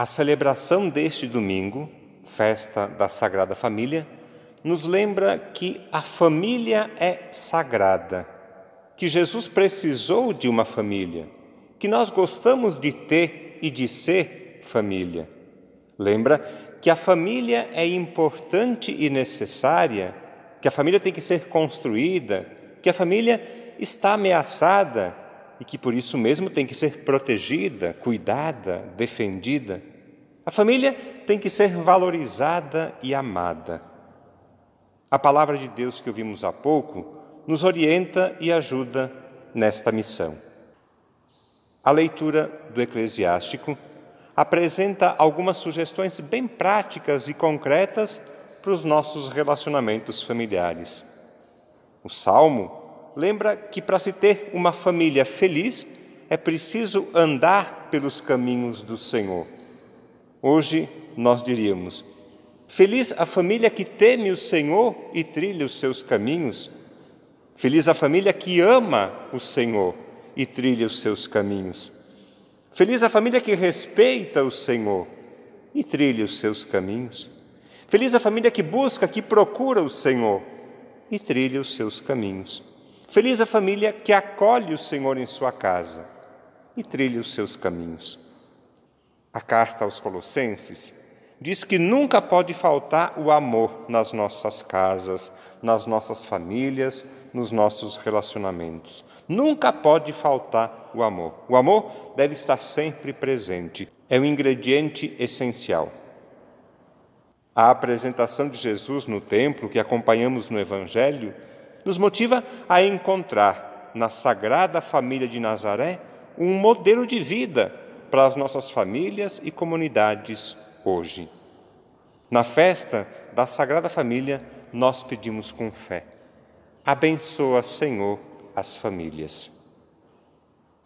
A celebração deste domingo, festa da Sagrada Família, nos lembra que a família é sagrada, que Jesus precisou de uma família, que nós gostamos de ter e de ser família. Lembra que a família é importante e necessária, que a família tem que ser construída, que a família está ameaçada e que por isso mesmo tem que ser protegida, cuidada, defendida. A família tem que ser valorizada e amada. A palavra de Deus que ouvimos há pouco nos orienta e ajuda nesta missão. A leitura do Eclesiástico apresenta algumas sugestões bem práticas e concretas para os nossos relacionamentos familiares. O Salmo lembra que para se ter uma família feliz é preciso andar pelos caminhos do Senhor. Hoje nós diríamos: Feliz a família que teme o Senhor e trilha os seus caminhos. Feliz a família que ama o Senhor e trilha os seus caminhos. Feliz a família que respeita o Senhor e trilha os seus caminhos. Feliz a família que busca, que procura o Senhor e trilha os seus caminhos. Feliz a família que acolhe o Senhor em sua casa e trilha os seus caminhos. A carta aos Colossenses diz que nunca pode faltar o amor nas nossas casas, nas nossas famílias, nos nossos relacionamentos. Nunca pode faltar o amor. O amor deve estar sempre presente, é um ingrediente essencial. A apresentação de Jesus no templo, que acompanhamos no Evangelho, nos motiva a encontrar na Sagrada Família de Nazaré um modelo de vida para as nossas famílias e comunidades hoje. Na festa da Sagrada Família, nós pedimos com fé: abençoa, Senhor, as famílias.